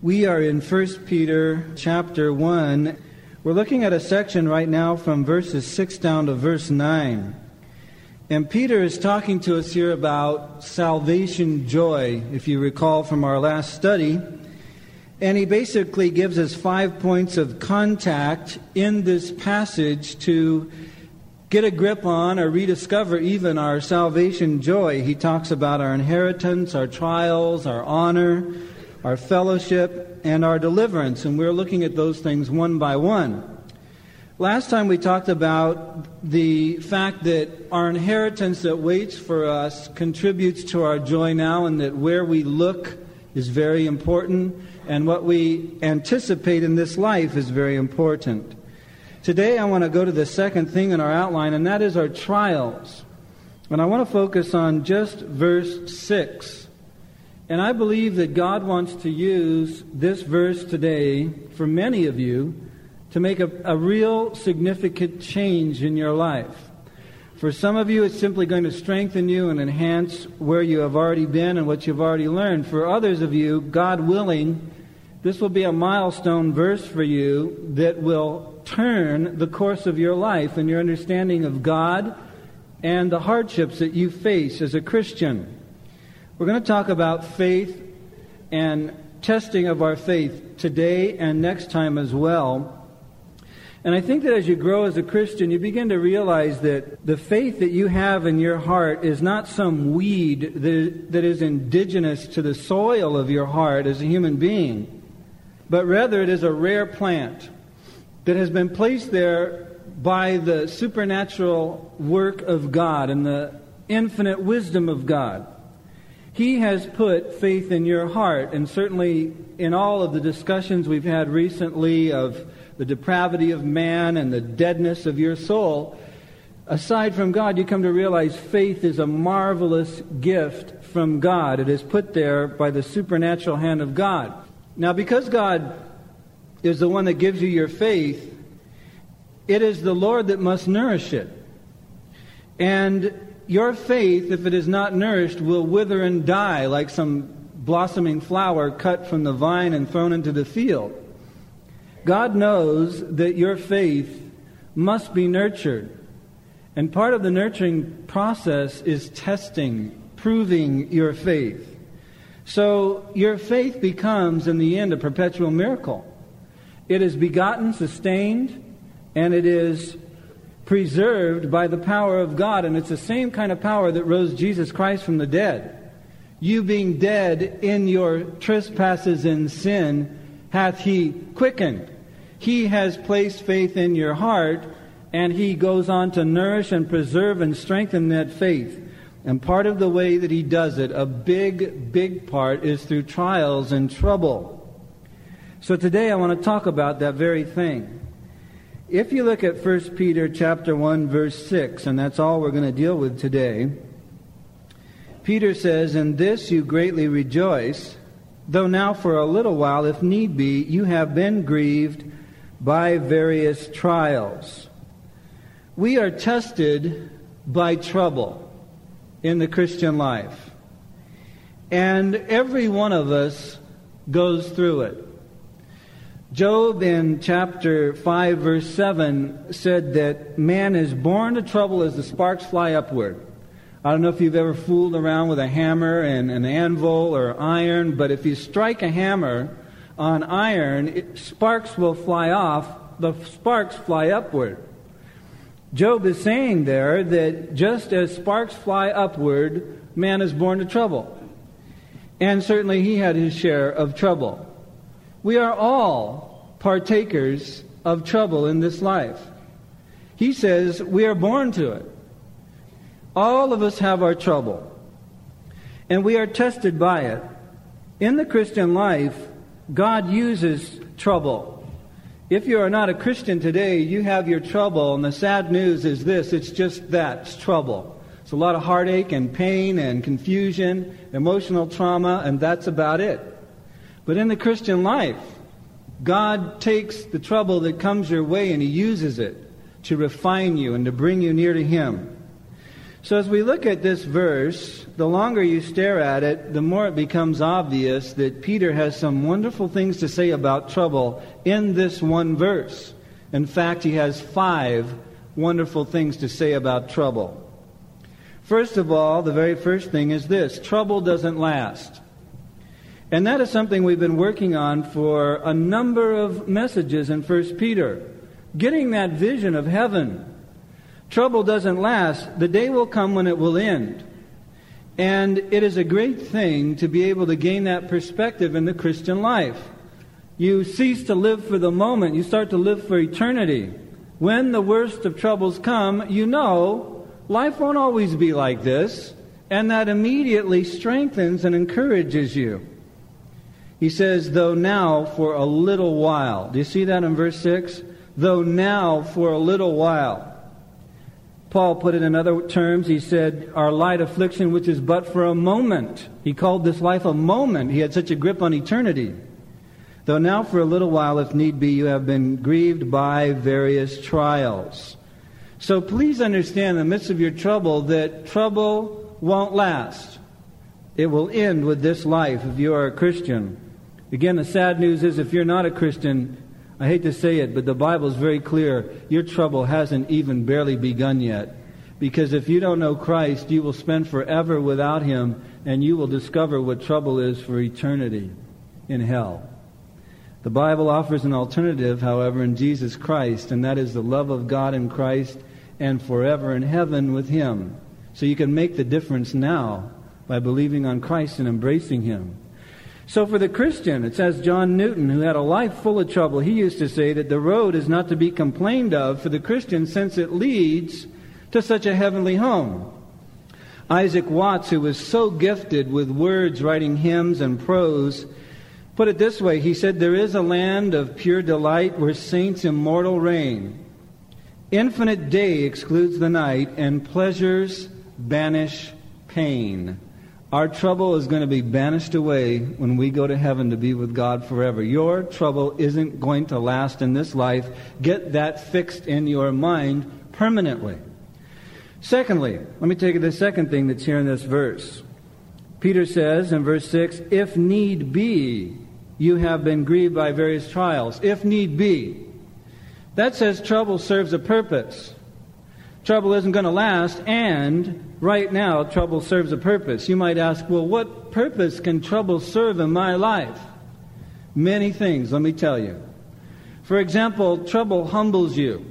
We are in 1 Peter chapter 1. We're looking at a section right now from verses 6 down to verse 9. And Peter is talking to us here about salvation joy, if you recall from our last study. And he basically gives us five points of contact in this passage to get a grip on or rediscover even our salvation joy. He talks about our inheritance, our trials, our honor our fellowship, and our deliverance. And we're looking at those things one by one. Last time we talked about the fact that our inheritance that waits for us contributes to our joy now, and that where we look is very important, and what we anticipate in this life is very important. Today I want to go to the second thing in our outline, and that is our trials. And I want to focus on just verse 6. And I believe that God wants to use this verse today for many of you to make a, a, real significant change in your life. For some of you, it's simply going to strengthen you and enhance where you have already been and what you've already learned. For others of you, God willing, this will be a milestone verse for you that will turn the course of your life and your understanding of God and the hardships that you face as a Christian. We're going to talk about faith and testing of our faith today and next time as well. And I think that as you grow as a Christian, you begin to realize that the faith that you have in your heart is not some weed that is indigenous to the soil of your heart as a human being, but rather it is a rare plant that has been placed there by the supernatural work of God and the infinite wisdom of God. He has put faith in your heart, and certainly in all of the discussions we've had recently of the depravity of man and the deadness of your soul, aside from God, you come to realize faith is a marvelous gift from God. It is put there by the supernatural hand of God. Now, because God is the one that gives you your faith, it is the Lord that must nourish it. And your faith, if it is not nourished, will wither and die like some blossoming flower cut from the vine and thrown into the field. God knows that your faith must be nurtured. And part of the nurturing process is testing, proving your faith. So your faith becomes, in the end, a perpetual miracle. It is begotten, sustained, and it is preserved by the power of God. And it's the same kind of power that rose Jesus Christ from the dead. You being dead in your trespasses and sin, hath he quickened. He has placed faith in your heart, and he goes on to nourish and preserve and strengthen that faith. And part of the way that he does it, a big, big part, is through trials and trouble. So today I want to talk about that very thing. If you look at 1 Peter chapter 1 verse 6, and that's all we're going to deal with today, Peter says, "In this you greatly rejoice, though now for a little while, if need be, you have been grieved by various trials." We are tested by trouble in the Christian life. And every one of us goes through it. Job in chapter 5, verse 7 said that man is born to trouble as the sparks fly upward. I don't know if you've ever fooled around with a hammer and an anvil or iron, but if you strike a hammer on iron, it, sparks will fly off. The sparks fly upward. Job is saying there that just as sparks fly upward, man is born to trouble. And certainly he had his share of trouble. We are all partakers of trouble in this life. He says we are born to it. All of us have our trouble. And we are tested by it. In the Christian life, God uses trouble. If you are not a Christian today, you have your trouble, and the sad news is this it's just that it's trouble. It's a lot of heartache and pain and confusion, emotional trauma, and that's about it. But in the Christian life, God takes the trouble that comes your way and He uses it to refine you and to bring you near to Him. So, as we look at this verse, the longer you stare at it, the more it becomes obvious that Peter has some wonderful things to say about trouble in this one verse. In fact, he has five wonderful things to say about trouble. First of all, the very first thing is this trouble doesn't last. And that is something we've been working on for a number of messages in 1 Peter. Getting that vision of heaven Trouble doesn't last. The day will come when it will end. And it is a great thing to be able to gain that perspective in the Christian life. You cease to live for the moment, you start to live for eternity. When the worst of troubles come, you know life won't always be like this, and that immediately strengthens and encourages you. He says, though now for a little while. Do you see that in verse 6? Though now for a little while. Paul put it in other terms. He said, Our light affliction, which is but for a moment. He called this life a moment. He had such a grip on eternity. Though now, for a little while, if need be, you have been grieved by various trials. So please understand, in the midst of your trouble, that trouble won't last. It will end with this life if you are a Christian. Again, the sad news is if you're not a Christian, I hate to say it, but the Bible is very clear. Your trouble hasn't even barely begun yet. Because if you don't know Christ, you will spend forever without Him, and you will discover what trouble is for eternity in hell. The Bible offers an alternative, however, in Jesus Christ, and that is the love of God in Christ and forever in heaven with Him. So you can make the difference now by believing on Christ and embracing Him. So for the Christian, it says John Newton, who had a life full of trouble, he used to say that the road is not to be complained of for the Christian since it leads to such a heavenly home. Isaac Watts, who was so gifted with words, writing hymns and prose, put it this way. He said, There is a land of pure delight where saints immortal reign. Infinite day excludes the night, and pleasures banish pain. Our trouble is going to be banished away when we go to heaven to be with God forever. Your trouble isn't going to last in this life. Get that fixed in your mind permanently. Secondly, let me take you the second thing that's here in this verse. Peter says in verse 6 If need be, you have been grieved by various trials. If need be. That says trouble serves a purpose. Trouble isn't going to last, and right now, trouble serves a purpose. You might ask, well, what purpose can trouble serve in my life? Many things, let me tell you. For example, trouble humbles you.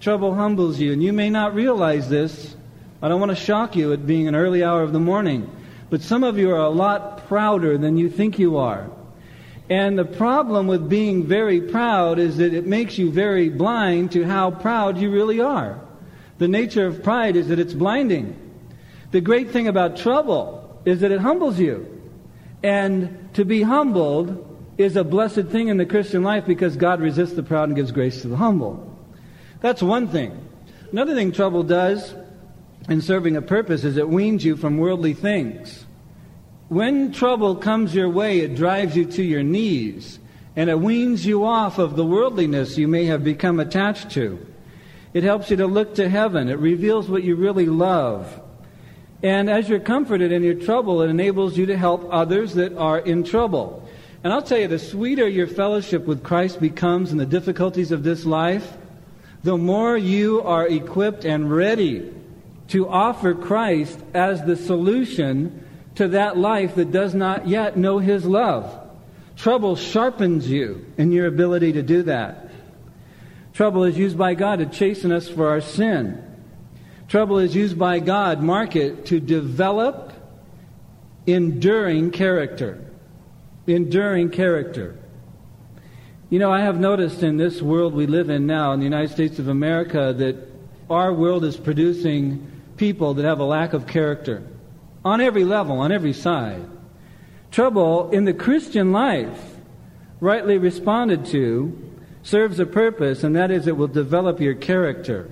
Trouble humbles you, and you may not realize this. I don't want to shock you at being an early hour of the morning, but some of you are a lot prouder than you think you are. And the problem with being very proud is that it makes you very blind to how proud you really are. The nature of pride is that it's blinding. The great thing about trouble is that it humbles you. And to be humbled is a blessed thing in the Christian life because God resists the proud and gives grace to the humble. That's one thing. Another thing trouble does in serving a purpose is it weans you from worldly things. When trouble comes your way, it drives you to your knees and it weans you off of the worldliness you may have become attached to. It helps you to look to heaven. It reveals what you really love. And as you're comforted in your trouble, it enables you to help others that are in trouble. And I'll tell you, the sweeter your fellowship with Christ becomes in the difficulties of this life, the more you are equipped and ready to offer Christ as the solution to that life that does not yet know His love. Trouble sharpens you in your ability to do that. Trouble is used by God to chasten us for our sin. Trouble is used by God, mark it, to develop enduring character. Enduring character. You know, I have noticed in this world we live in now, in the United States of America, that our world is producing people that have a lack of character on every level, on every side. Trouble in the Christian life, rightly responded to, serves a purpose, and that is it will develop your character.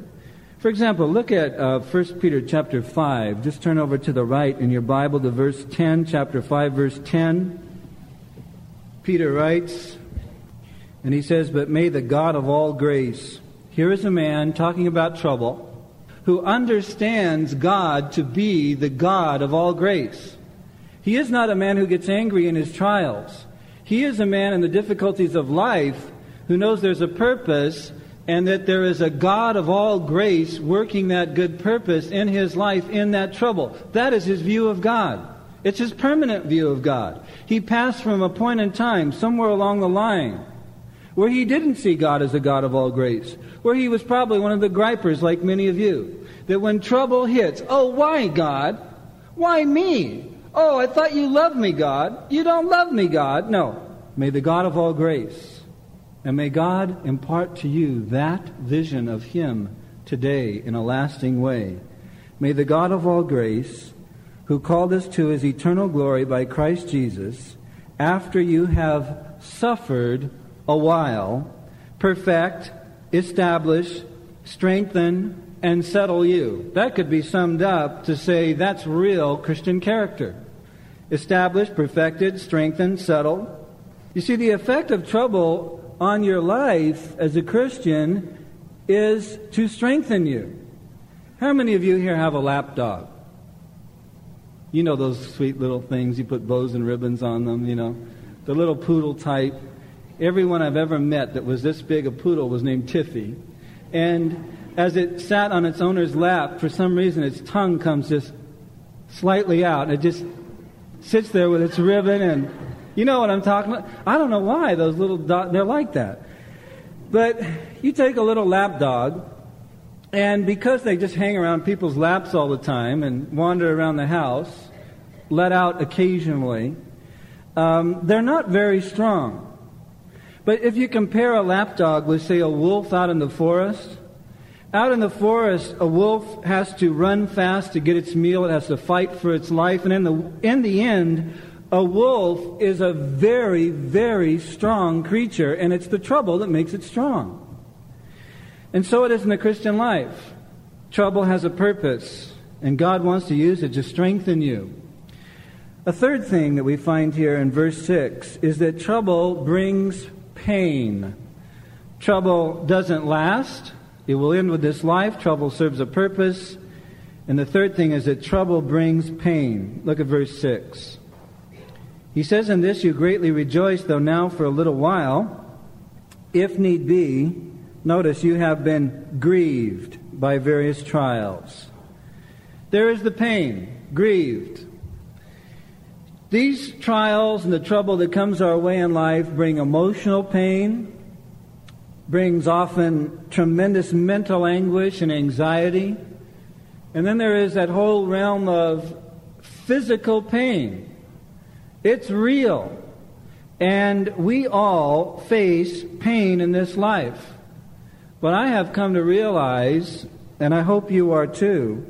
For example, look at uh, 1 Peter chapter 5. Just turn over to the right in your Bible to verse 10, chapter 5, verse 10. Peter writes, and he says, But may the God of all grace, here is a man talking about trouble, who understands God to be the God of all grace. He is not a man who gets angry in his trials. He is a man in the difficulties of life who knows there's a purpose and that there is a God of all grace working that good purpose in his life in that trouble. That is his view of God. It's his permanent view of God. He passed from a point in time, somewhere along the line, where he didn't see God as a God of all grace, where he was probably one of the gripers like many of you, that when trouble hits, oh, why God? Why me? Oh, I thought you loved me, God. You don't love me, God. No. May the God of all grace and may God impart to you that vision of Him today in a lasting way. May the God of all grace, who called us to His eternal glory by Christ Jesus, after you have suffered a while, perfect, establish, strengthen, and settle you. That could be summed up to say that's real Christian character. Established, perfected, strengthened, settled. You see, the effect of trouble on your life as a Christian is to strengthen you. How many of you here have a lap dog? You know those sweet little things, you put bows and ribbons on them, you know. The little poodle type. Everyone I've ever met that was this big a poodle was named Tiffy. And as it sat on its owner's lap, for some reason its tongue comes just slightly out. And it just sits there with its ribbon and you know what I'm talking about? I don't know why those little dogs, they're like that. But you take a little lap dog, and because they just hang around people's laps all the time and wander around the house, let out occasionally, um, they're not very strong. But if you compare a lap dog with, say, a wolf out in the forest, out in the forest, a wolf has to run fast to get its meal. It has to fight for its life. And in the, in the end, a wolf is a very, very strong creature, and it's the trouble that makes it strong. And so it is in the Christian life. Trouble has a purpose, and God wants to use it to strengthen you. A third thing that we find here in verse 6 is that trouble brings pain. Trouble doesn't last, it will end with this life. Trouble serves a purpose. And the third thing is that trouble brings pain. Look at verse 6. He says, In this you greatly rejoice, though now for a little while, if need be, notice you have been grieved by various trials. There is the pain, grieved. These trials and the trouble that comes our way in life bring emotional pain, brings often tremendous mental anguish and anxiety. And then there is that whole realm of physical pain it's real. And we all face pain in this life. But I have come to realize, and I hope you are too,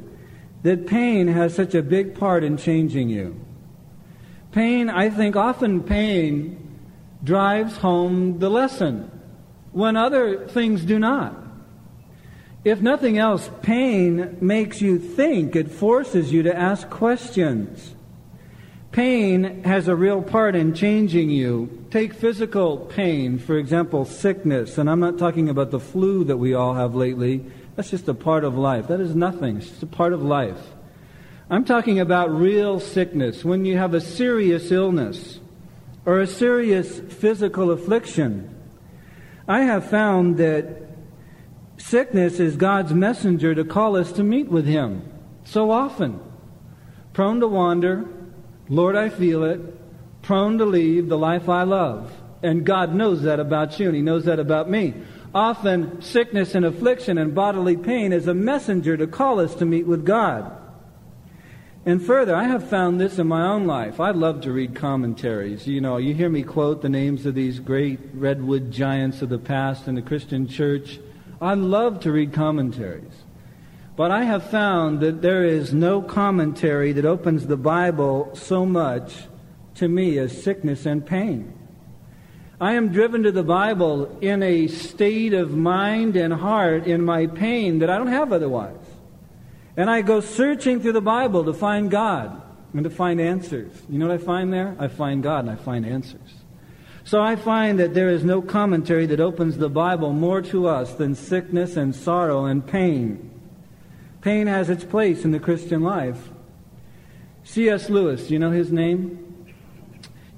that pain has such a big part in changing you. Pain, I think often pain drives home the lesson when other things do not. If nothing else, pain makes you think, it forces you to ask questions. Pain has a real part in changing you. Take physical pain, for example, sickness, and I'm not talking about the flu that we all have lately. That's just a part of life. That is nothing. It's just a part of life. I'm talking about real sickness, when you have a serious illness or a serious physical affliction. I have found that sickness is God's messenger to call us to meet with Him so often. Prone to wander, Lord, I feel it, prone to leave the life I love. And God knows that about you, and He knows that about me. Often, sickness and affliction and bodily pain is a messenger to call us to meet with God. And further, I have found this in my own life. I love to read commentaries. You know, you hear me quote the names of these great redwood giants of the past in the Christian church. I love to read commentaries. But I have found that there is no commentary that opens the Bible so much to me as sickness and pain. I am driven to the Bible in a state of mind and heart in my pain that I don't have otherwise. And I go searching through the Bible to find God and to find answers. You know what I find there? I find God and I find answers. So I find that there is no commentary that opens the Bible more to us than sickness and sorrow and pain. Pain has its place in the Christian life. C.S. Lewis, you know his name?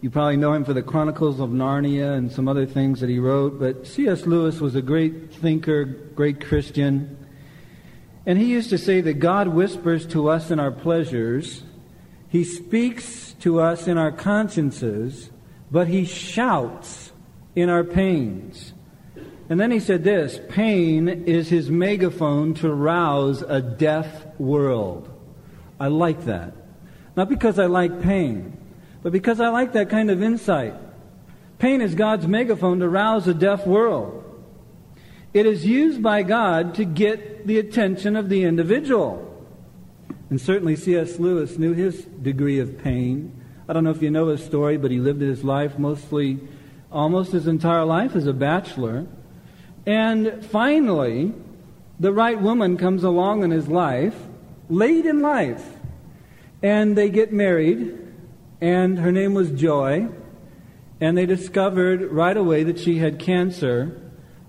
You probably know him for the Chronicles of Narnia and some other things that he wrote, but C.S. Lewis was a great thinker, great Christian. And he used to say that God whispers to us in our pleasures, He speaks to us in our consciences, but He shouts in our pains. And then he said this pain is his megaphone to rouse a deaf world. I like that. Not because I like pain, but because I like that kind of insight. Pain is God's megaphone to rouse a deaf world. It is used by God to get the attention of the individual. And certainly C.S. Lewis knew his degree of pain. I don't know if you know his story, but he lived his life mostly, almost his entire life as a bachelor. And finally, the right woman comes along in his life, late in life, and they get married, and her name was Joy, and they discovered right away that she had cancer,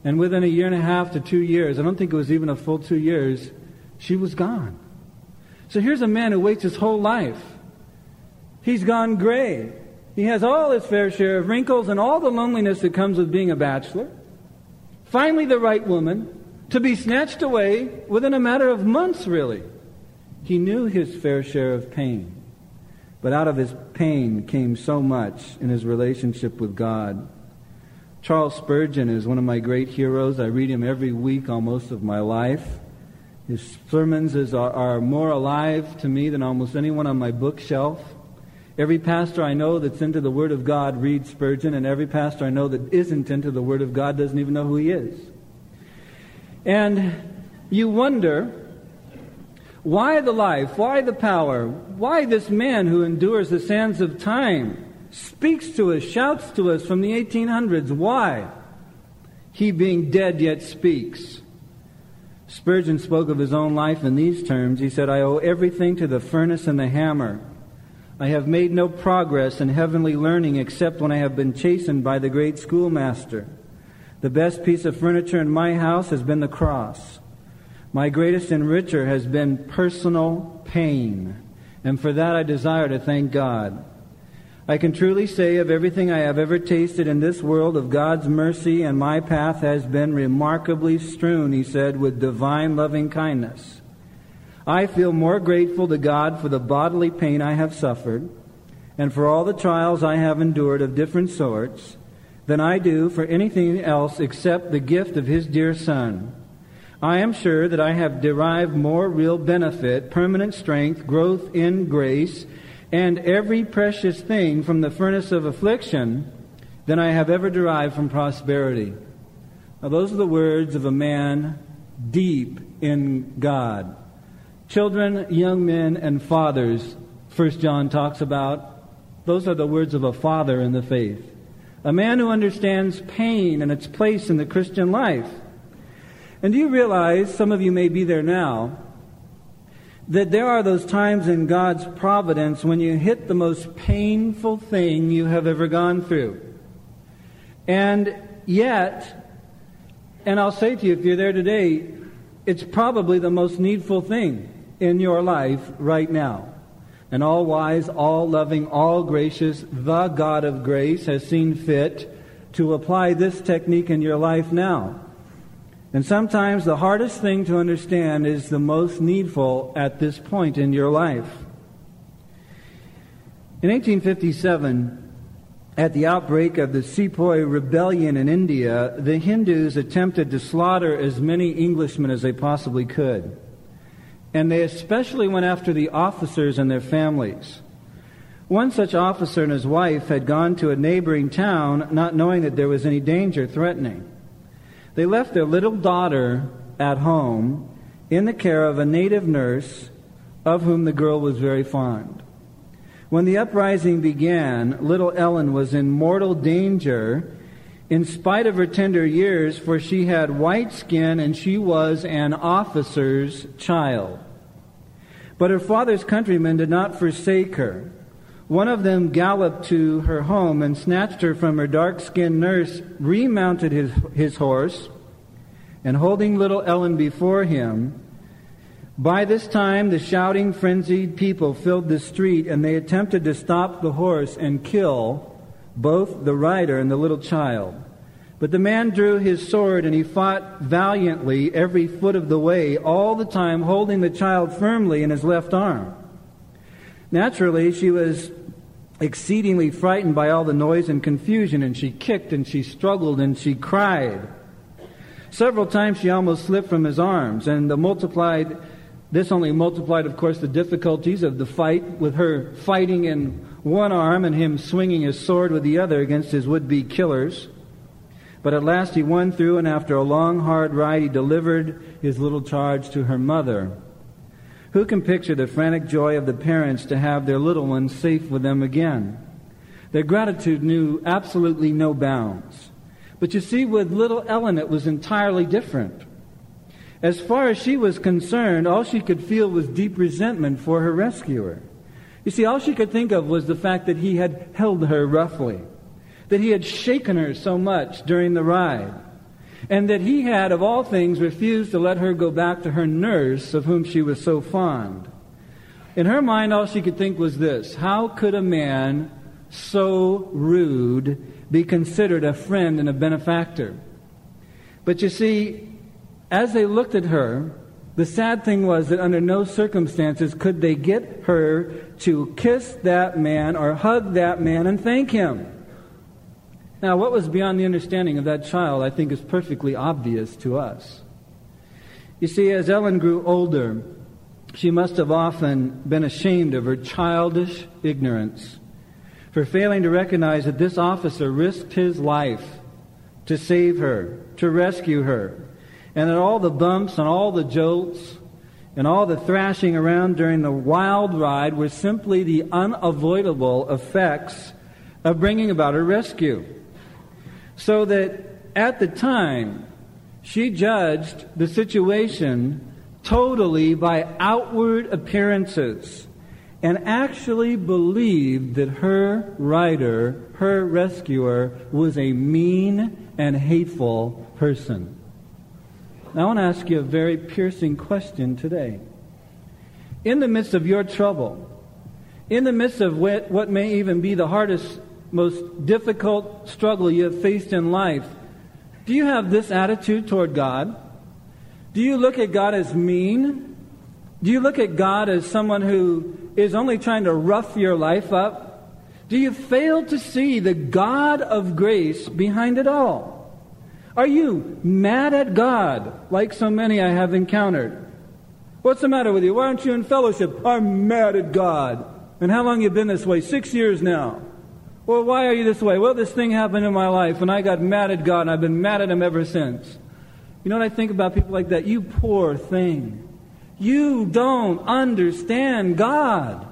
and within a year and a half to two years, I don't think it was even a full two years, she was gone. So here's a man who waits his whole life. He's gone gray. He has all his fair share of wrinkles and all the loneliness that comes with being a bachelor finally the right woman, to be snatched away within a matter of months, really. He knew his fair share of pain. But out of his pain came so much in his relationship with God. Charles Spurgeon is one of my great heroes. I read him every week almost of my life. His sermons is, are, are more alive to me than almost anyone on my bookshelf. Every pastor I know that's into the Word of God reads Spurgeon, and every pastor I know that isn't into the Word of God doesn't even know who he is. And you wonder why the life, why the power, why this man who endures the sands of time speaks to us, shouts to us from the 1800s. Why? He being dead yet speaks. Spurgeon spoke of his own life in these terms. He said, I owe everything to the furnace and the hammer. I have made no progress in heavenly learning except when I have been chastened by the great schoolmaster. The best piece of furniture in my house has been the cross. My greatest enricher has been personal pain, and for that I desire to thank God. I can truly say of everything I have ever tasted in this world of God's mercy, and my path has been remarkably strewn, he said, with divine loving kindness. I feel more grateful to God for the bodily pain I have suffered and for all the trials I have endured of different sorts than I do for anything else except the gift of His dear Son. I am sure that I have derived more real benefit, permanent strength, growth in grace, and every precious thing from the furnace of affliction than I have ever derived from prosperity. Now, those are the words of a man deep in God. Children, young men, and fathers, First John talks about, those are the words of a father in the faith. A man who understands pain and its place in the Christian life. And do you realize, some of you may be there now, that there are those times in God's providence when you hit the most painful thing you have ever gone through. And yet, and I'll say to you, if you're there today, it's probably the most needful thing in your life right now. And all wise, all loving, all gracious, the God of grace has seen fit to apply this technique in your life now. And sometimes the hardest thing to understand is the most needful at this point in your life. In 1857, at the outbreak of the Sepoy rebellion in India, the Hindus attempted to slaughter as many Englishmen as they possibly could. And they especially went after the officers and their families. One such officer and his wife had gone to a neighboring town not knowing that there was any danger threatening. They left their little daughter at home in the care of a native nurse of whom the girl was very fond. When the uprising began, little Ellen was in mortal danger in spite of her tender years, for she had white skin and she was an officer's child. But her father's countrymen did not forsake her. One of them galloped to her home and snatched her from her dark skinned nurse, remounted his, his horse, and holding little Ellen before him, By this time, the shouting, frenzied people filled the street, and they attempted to stop the horse and kill both the rider and the little child. But the man drew his sword and he fought valiantly every foot of the way, all the time holding the child firmly in his left arm. Naturally, she was exceedingly frightened by all the noise and confusion, and she kicked and she struggled and she cried. Several times she almost slipped from his arms, and the multiplied this only multiplied, of course, the difficulties of the fight with her fighting in one arm and him swinging his sword with the other against his would be killers. But at last he won through, and after a long, hard ride, he delivered his little charge to her mother. Who can picture the frantic joy of the parents to have their little one safe with them again? Their gratitude knew absolutely no bounds. But you see, with little Ellen, it was entirely different. As far as she was concerned, all she could feel was deep resentment for her rescuer. You see, all she could think of was the fact that he had held her roughly, that he had shaken her so much during the ride, and that he had, of all things, refused to let her go back to her nurse, of whom she was so fond. In her mind, all she could think was this How could a man so rude be considered a friend and a benefactor? But you see, as they looked at her, the sad thing was that under no circumstances could they get her to kiss that man or hug that man and thank him. Now, what was beyond the understanding of that child, I think, is perfectly obvious to us. You see, as Ellen grew older, she must have often been ashamed of her childish ignorance for failing to recognize that this officer risked his life to save her, to rescue her, and that all the bumps and all the jolts and all the thrashing around during the wild ride were simply the unavoidable effects of bringing about her rescue. So that at the time, she judged the situation totally by outward appearances and actually believed that her rider, her rescuer, was a mean and hateful person. I want to ask you a very piercing question today. In the midst of your trouble, in the midst of what, what may even be the hardest, most difficult struggle you have faced in life, do you have this attitude toward God? Do you look at God as mean? Do you look at God as someone who is only trying to rough your life up? Do you fail to see the God of grace behind it all? Are you mad at God like so many I have encountered? What's the matter with you? Why aren't you in fellowship? I'm mad at God. And how long you been this way? Six years now. Well, why are you this way? Well, this thing happened in my life and I got mad at God and I've been mad at Him ever since. You know what I think about people like that? You poor thing. You don't understand God.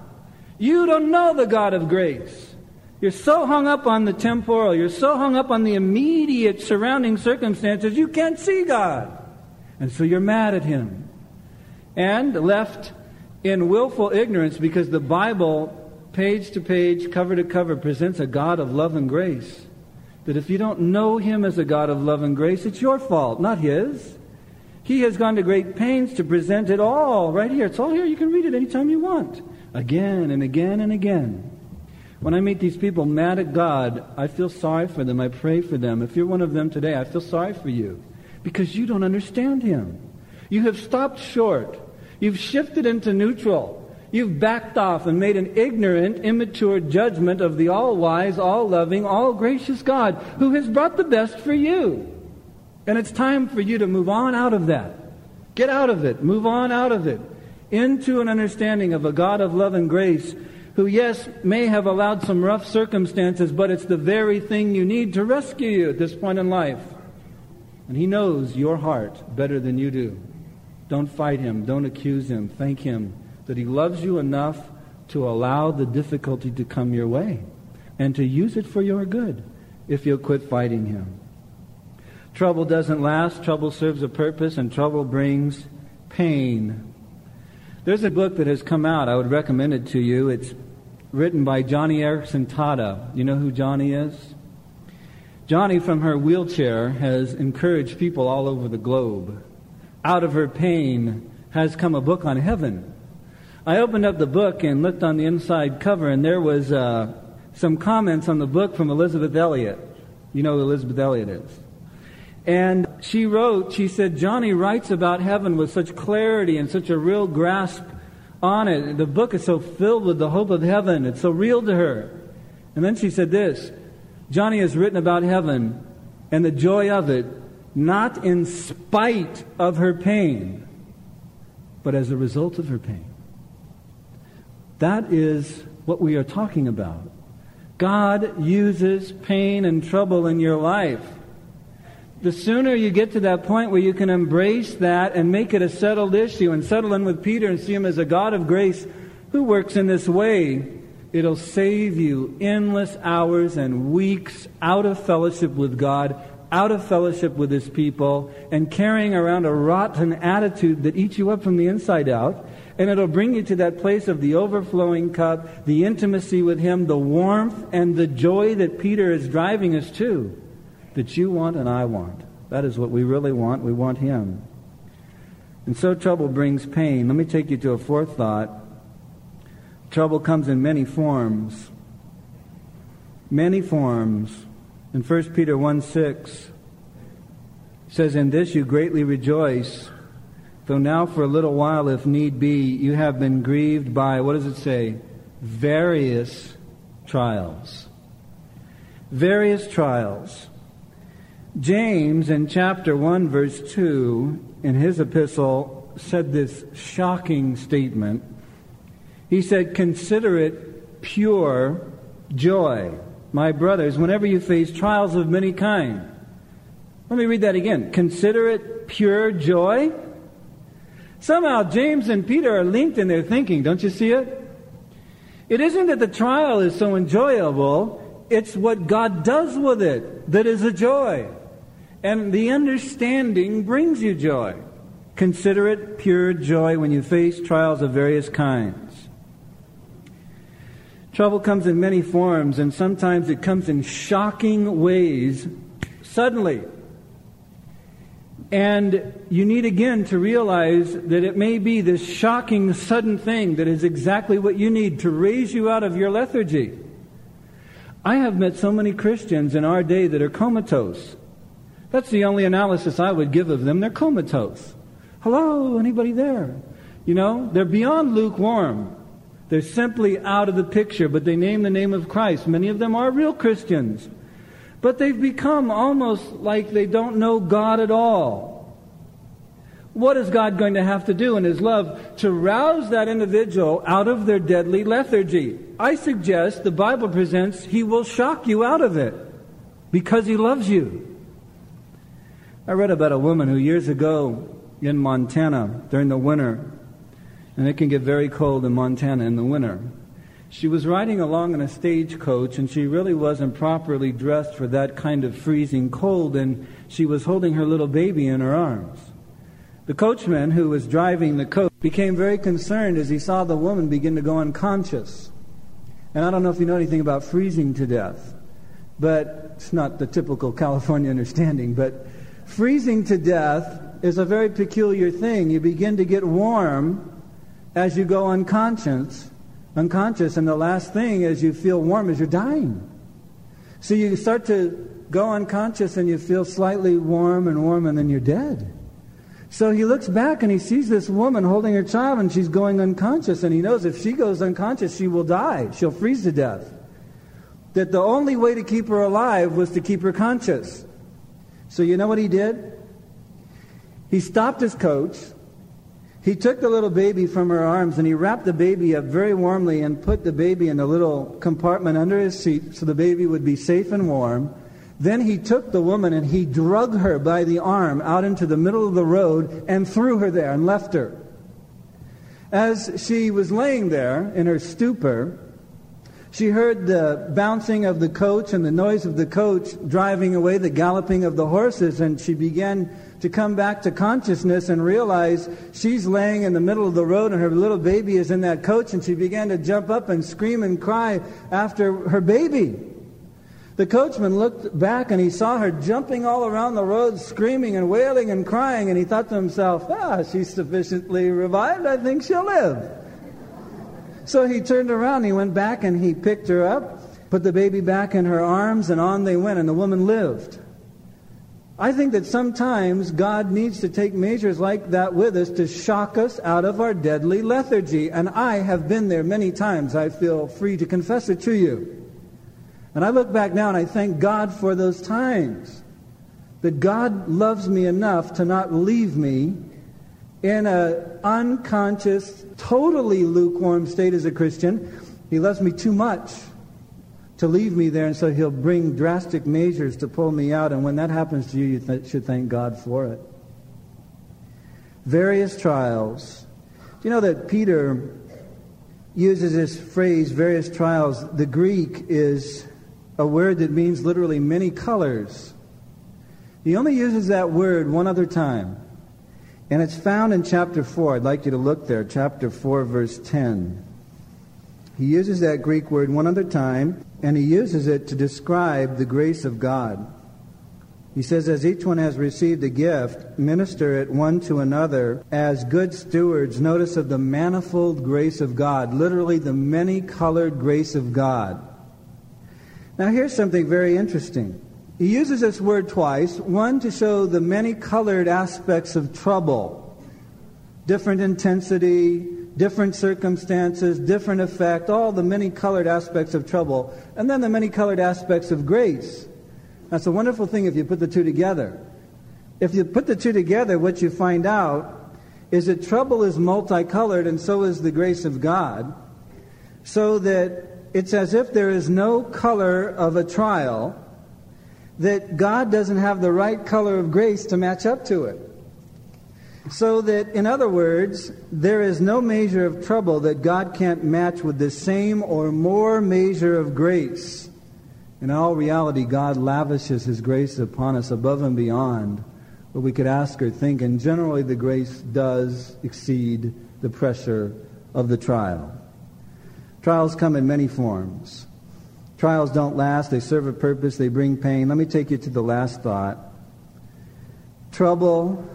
You don't know the God of grace. You're so hung up on the temporal, you're so hung up on the immediate surrounding circumstances, you can't see God. And so you're mad at Him. And left in willful ignorance because the Bible, page to page, cover to cover, presents a God of love and grace. That if you don't know Him as a God of love and grace, it's your fault, not His. He has gone to great pains to present it all right here. It's all here. You can read it anytime you want. Again and again and again. When I meet these people mad at God, I feel sorry for them. I pray for them. If you're one of them today, I feel sorry for you because you don't understand Him. You have stopped short. You've shifted into neutral. You've backed off and made an ignorant, immature judgment of the all wise, all loving, all gracious God who has brought the best for you. And it's time for you to move on out of that. Get out of it. Move on out of it into an understanding of a God of love and grace who, yes, may have allowed some rough circumstances, but it's the very thing you need to rescue you at this point in life. And He knows your heart better than you do. Don't fight Him. Don't accuse Him. Thank Him that He loves you enough to allow the difficulty to come your way and to use it for your good if you'll quit fighting Him. Trouble doesn't last, trouble serves a purpose, and trouble brings pain. There's a book that has come out. I would recommend it to you. It's written by Joni Eareckson Tada. You know who Joni is? Joni, from her wheelchair, has encouraged people all over the globe. Out of her pain, has come a book on heaven. I opened up the book and looked on the inside cover, and there was uh, some comments on the book from Elisabeth Elliot. You know who Elisabeth Elliot is. And she wrote, she said, Joni writes about heaven with such clarity and such a real grasp on it. The book is so filled with the hope of heaven. It's so real to her. And then she said this Joni has written about heaven and the joy of it, not in spite of her pain, but as a result of her pain. That is what we are talking about. God uses pain and trouble in your life. The sooner you get to that point where you can embrace that and make it a settled issue and settle in with Peter and see him as a God of grace who works in this way, it'll save you endless hours and weeks out of fellowship with God, out of fellowship with His people, and carrying around a rotten attitude that eats you up from the inside out. And it'll bring you to that place of the overflowing cup, the intimacy with Him, the warmth and the joy that Peter is driving us to, that you want and I want. That is what we really want. We want Him. And so trouble brings pain. Let me take you to a fourth thought. Trouble comes in many forms. Many forms. In 1 Peter 1 6, says, In this you greatly rejoice Though now for a little while, if need be, you have been grieved by, what does it say? Various trials. Various trials. James, in chapter 1, verse 2, in his epistle, said this shocking statement. He said, Consider it pure joy, my brothers, whenever you face trials of many kinds. Let me read that again. Consider it pure joy Somehow James and Peter are linked in their thinking. Don't you see it? It isn't that the trial is so enjoyable, it's what God does with it that is a joy. And the understanding brings you joy. Consider it pure joy when you face trials of various kinds. Trouble comes in many forms, and sometimes it comes in shocking ways suddenly. And you need again to realize that it may be this shocking, sudden thing that is exactly what you need to raise you out of your lethargy. I have met so many Christians in our day that are comatose. That's the only analysis I would give of them. They're comatose. Hello, anybody there? You know, they're beyond lukewarm. They're simply out of the picture, but they name the name of Christ. Many of them are real Christians. But they've become almost like they don't know God at all. What is God going to have to do in His love to rouse that individual out of their deadly lethargy? I suggest the Bible presents He will shock you out of it because He loves you. I read about a woman who years ago in Montana during the winter, and it can get very cold in Montana in the winter. She was riding along in a stagecoach and she really wasn't properly dressed for that kind of freezing cold and she was holding her little baby in her arms. The coachman who was driving the coach became very concerned as he saw the woman begin to go unconscious. And I don't know if you know anything about freezing to death, but it's not the typical California understanding, but freezing to death is a very peculiar thing. You begin to get warm as you go unconscious unconscious, and the last thing is you feel warm as you're dying. So you start to go unconscious and you feel slightly warm and warm, and then you're dead. So he looks back and he sees this woman holding her child, and she's going unconscious, and he knows if she goes unconscious, she will die. She'll freeze to death. That the only way to keep her alive was to keep her conscious. So you know what he did? He stopped his coach he took the little baby from her arms and he wrapped the baby up very warmly and put the baby in a little compartment under his seat so the baby would be safe and warm. Then he took the woman and he drug her by the arm out into the middle of the road and threw her there and left her. As she was laying there in her stupor, she heard the bouncing of the coach and the noise of the coach driving away, the galloping of the horses, and she began to come back to consciousness and realize she's laying in the middle of the road and her little baby is in that coach, and she began to jump up and scream and cry after her baby. The coachman looked back and he saw her jumping all around the road, screaming and wailing and crying, and he thought to himself, ah, she's sufficiently revived, I think she'll live. So he turned around, he went back and he picked her up, put the baby back in her arms, and on they went, and the woman lived. I think that sometimes God needs to take measures like that with us to shock us out of our deadly lethargy. And I have been there many times. I feel free to confess it to you. And I look back now and I thank God for those times. That God loves me enough to not leave me in an unconscious, totally lukewarm state as a Christian. He loves me too much to leave me there, and so he'll bring drastic measures to pull me out. And when that happens to you, you th- should thank God for it. Various trials. Do you know that Peter uses this phrase, various trials? The Greek is a word that means literally many colors. He only uses that word one other time. And it's found in chapter 4. I'd like you to look there, chapter 4, verse 10. He uses that Greek word one other time, and he uses it to describe the grace of God. He says, As each one has received a gift, minister it one to another as good stewards, notice of the manifold grace of God, literally the many colored grace of God. Now, here's something very interesting. He uses this word twice one to show the many colored aspects of trouble, different intensity, different circumstances, different effect, all the many colored aspects of trouble, and then the many colored aspects of grace. That's a wonderful thing if you put the two together. If you put the two together, what you find out is that trouble is multicolored and so is the grace of God, so that it's as if there is no color of a trial, that God doesn't have the right color of grace to match up to it. So that, in other words, there is no measure of trouble that God can't match with the same or more measure of grace. In all reality, God lavishes His grace upon us above and beyond what we could ask or think, and generally the grace does exceed the pressure of the trial. Trials come in many forms. Trials don't last, they serve a purpose, they bring pain. Let me take you to the last thought. Trouble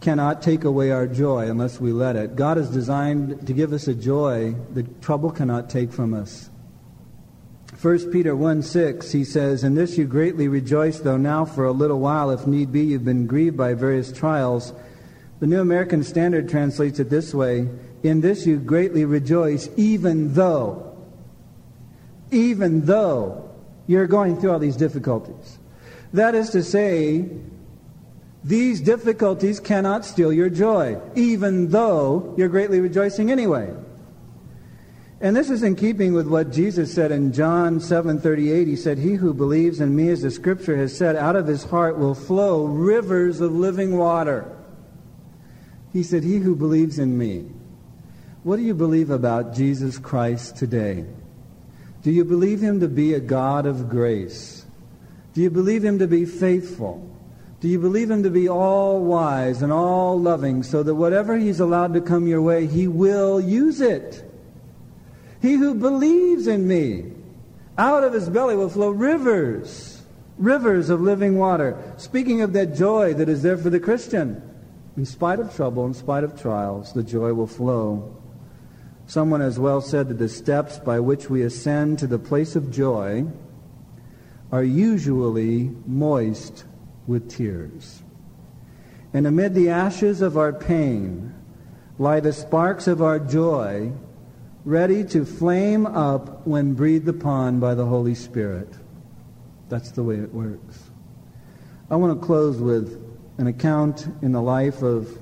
cannot take away our joy unless we let it. God is designed to give us a joy that trouble cannot take from us. 1 Peter 1 6, he says, In this you greatly rejoice, though now for a little while, if need be, you've been grieved by various trials. The New American Standard translates it this way In this you greatly rejoice, even though, even though you're going through all these difficulties. That is to say, these difficulties cannot steal your joy, even though you're greatly rejoicing anyway. And this is in keeping with what Jesus said in John 7:38. He said, "He who believes in me, as the scripture has said, out of his heart will flow rivers of living water." He said, "He who believes in me." What do you believe about Jesus Christ today? Do you believe him to be a God of grace? Do you believe him to be faithful? Do you believe him to be all wise and all loving so that whatever he's allowed to come your way, he will use it? He who believes in me, out of his belly will flow rivers, rivers of living water. Speaking of that joy that is there for the Christian, in spite of trouble, in spite of trials, the joy will flow. Someone has well said that the steps by which we ascend to the place of joy are usually moist with tears. And amid the ashes of our pain lie the sparks of our joy, ready to flame up when breathed upon by the Holy Spirit. That's the way it works. I want to close with an account in the life of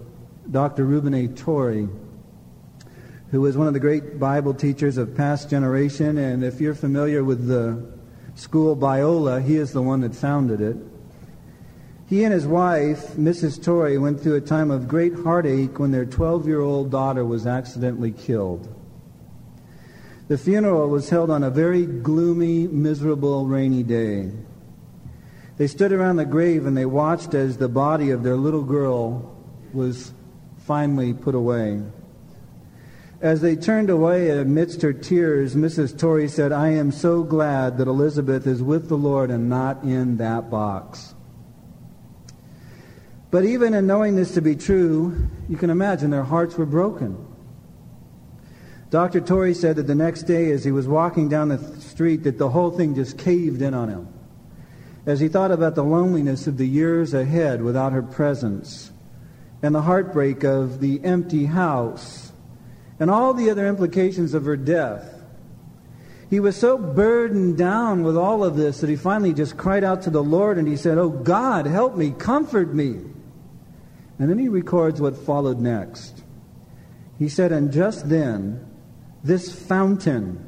Dr. Reuben A. Torrey, who was one of the great Bible teachers of past generation. And if you're familiar with the school Biola, he is the one that founded it. He and his wife, Mrs. Torrey, went through a time of great heartache when their 12 year old daughter was accidentally killed. The funeral was held on a very gloomy, miserable, rainy day. They stood around the grave and they watched as the body of their little girl was finally put away. As they turned away amidst her tears, Mrs. Torrey said, I am so glad that Elizabeth is with the Lord and not in that box. But even in knowing this to be true, you can imagine their hearts were broken. Dr. Torrey said that the next day, as he was walking down the street, that the whole thing just caved in on him. As he thought about the loneliness of the years ahead without her presence, and the heartbreak of the empty house, and all the other implications of her death, he was so burdened down with all of this that he finally just cried out to the Lord and he said, Oh God, help me, comfort me. And then he records what followed next. He said, And just then, this fountain,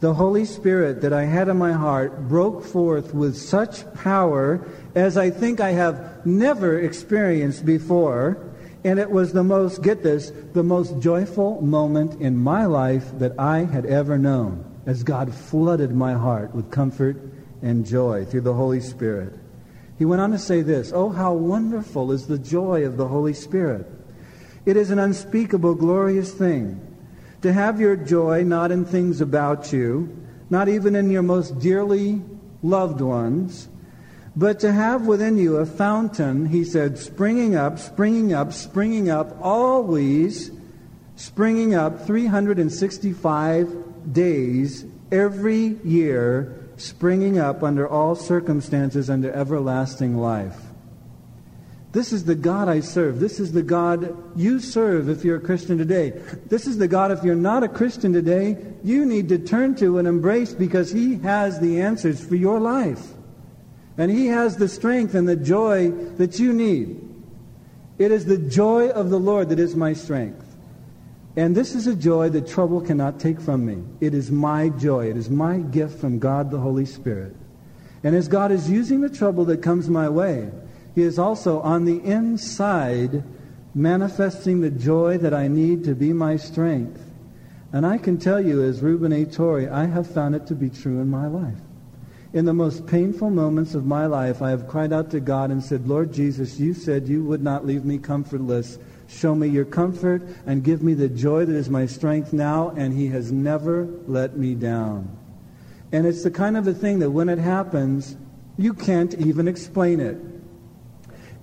the Holy Spirit that I had in my heart, broke forth with such power as I think I have never experienced before. And it was the most, get this, the most joyful moment in my life that I had ever known as God flooded my heart with comfort and joy through the Holy Spirit. He went on to say this Oh, how wonderful is the joy of the Holy Spirit! It is an unspeakable, glorious thing to have your joy not in things about you, not even in your most dearly loved ones, but to have within you a fountain, he said, springing up, springing up, springing up, always springing up 365 days every year springing up under all circumstances under everlasting life. This is the God I serve. This is the God you serve if you're a Christian today. This is the God, if you're not a Christian today, you need to turn to and embrace because He has the answers for your life. And He has the strength and the joy that you need. It is the joy of the Lord that is my strength. And this is a joy that trouble cannot take from me. It is my joy. It is my gift from God the Holy Spirit. And as God is using the trouble that comes my way, He is also on the inside manifesting the joy that I need to be my strength. And I can tell you, as Reuben A. Torrey, I have found it to be true in my life. In the most painful moments of my life, I have cried out to God and said, Lord Jesus, you said you would not leave me comfortless Show me your comfort and give me the joy that is my strength now. And he has never let me down. And it's the kind of a thing that when it happens, you can't even explain it.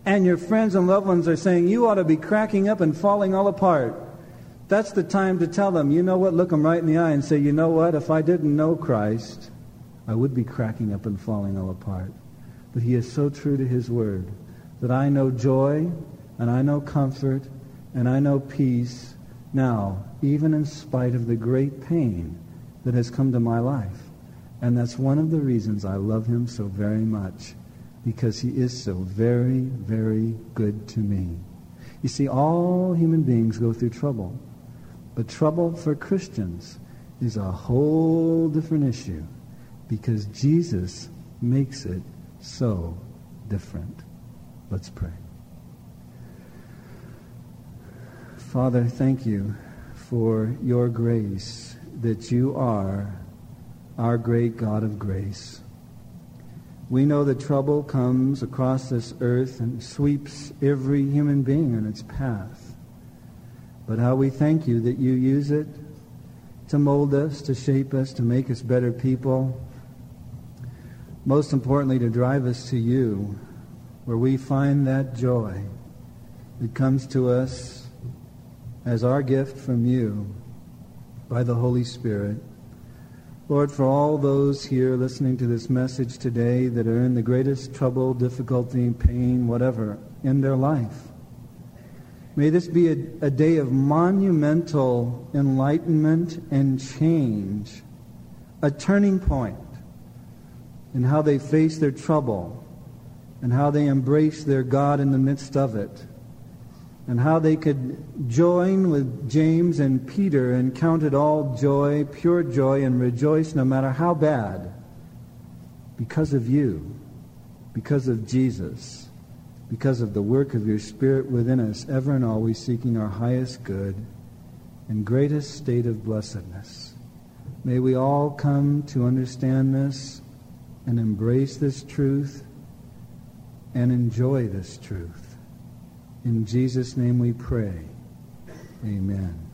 And your friends and loved ones are saying, you ought to be cracking up and falling all apart. That's the time to tell them, you know what, look them right in the eye and say, you know what, if I didn't know Christ, I would be cracking up and falling all apart. But he is so true to his word that I know joy and I know comfort and I know peace now, even in spite of the great pain that has come to my life. And that's one of the reasons I love him so very much, because he is so very, very good to me. You see, all human beings go through trouble, but trouble for Christians is a whole different issue because Jesus makes it so different. Let's pray. Father, thank you for your grace, that you are our great God of grace. We know that trouble comes across this earth and sweeps every human being in its path. But how we thank you that you use it to mold us, to shape us, to make us better people. Most importantly, to drive us to you, where we find that joy that comes to us as our gift from you by the Holy Spirit. Lord, for all those here listening to this message today that are in the greatest trouble, difficulty, pain, whatever, in their life, may this be a, a day of monumental enlightenment and change, a turning point in how they face their trouble and how they embrace their God in the midst of it and how they could join with James and Peter and count it all joy, pure joy, and rejoice no matter how bad, because of you, because of Jesus, because of the work of your Spirit within us, ever and always seeking our highest good and greatest state of blessedness. May we all come to understand this and embrace this truth and enjoy this truth. In Jesus' name we pray. Amen.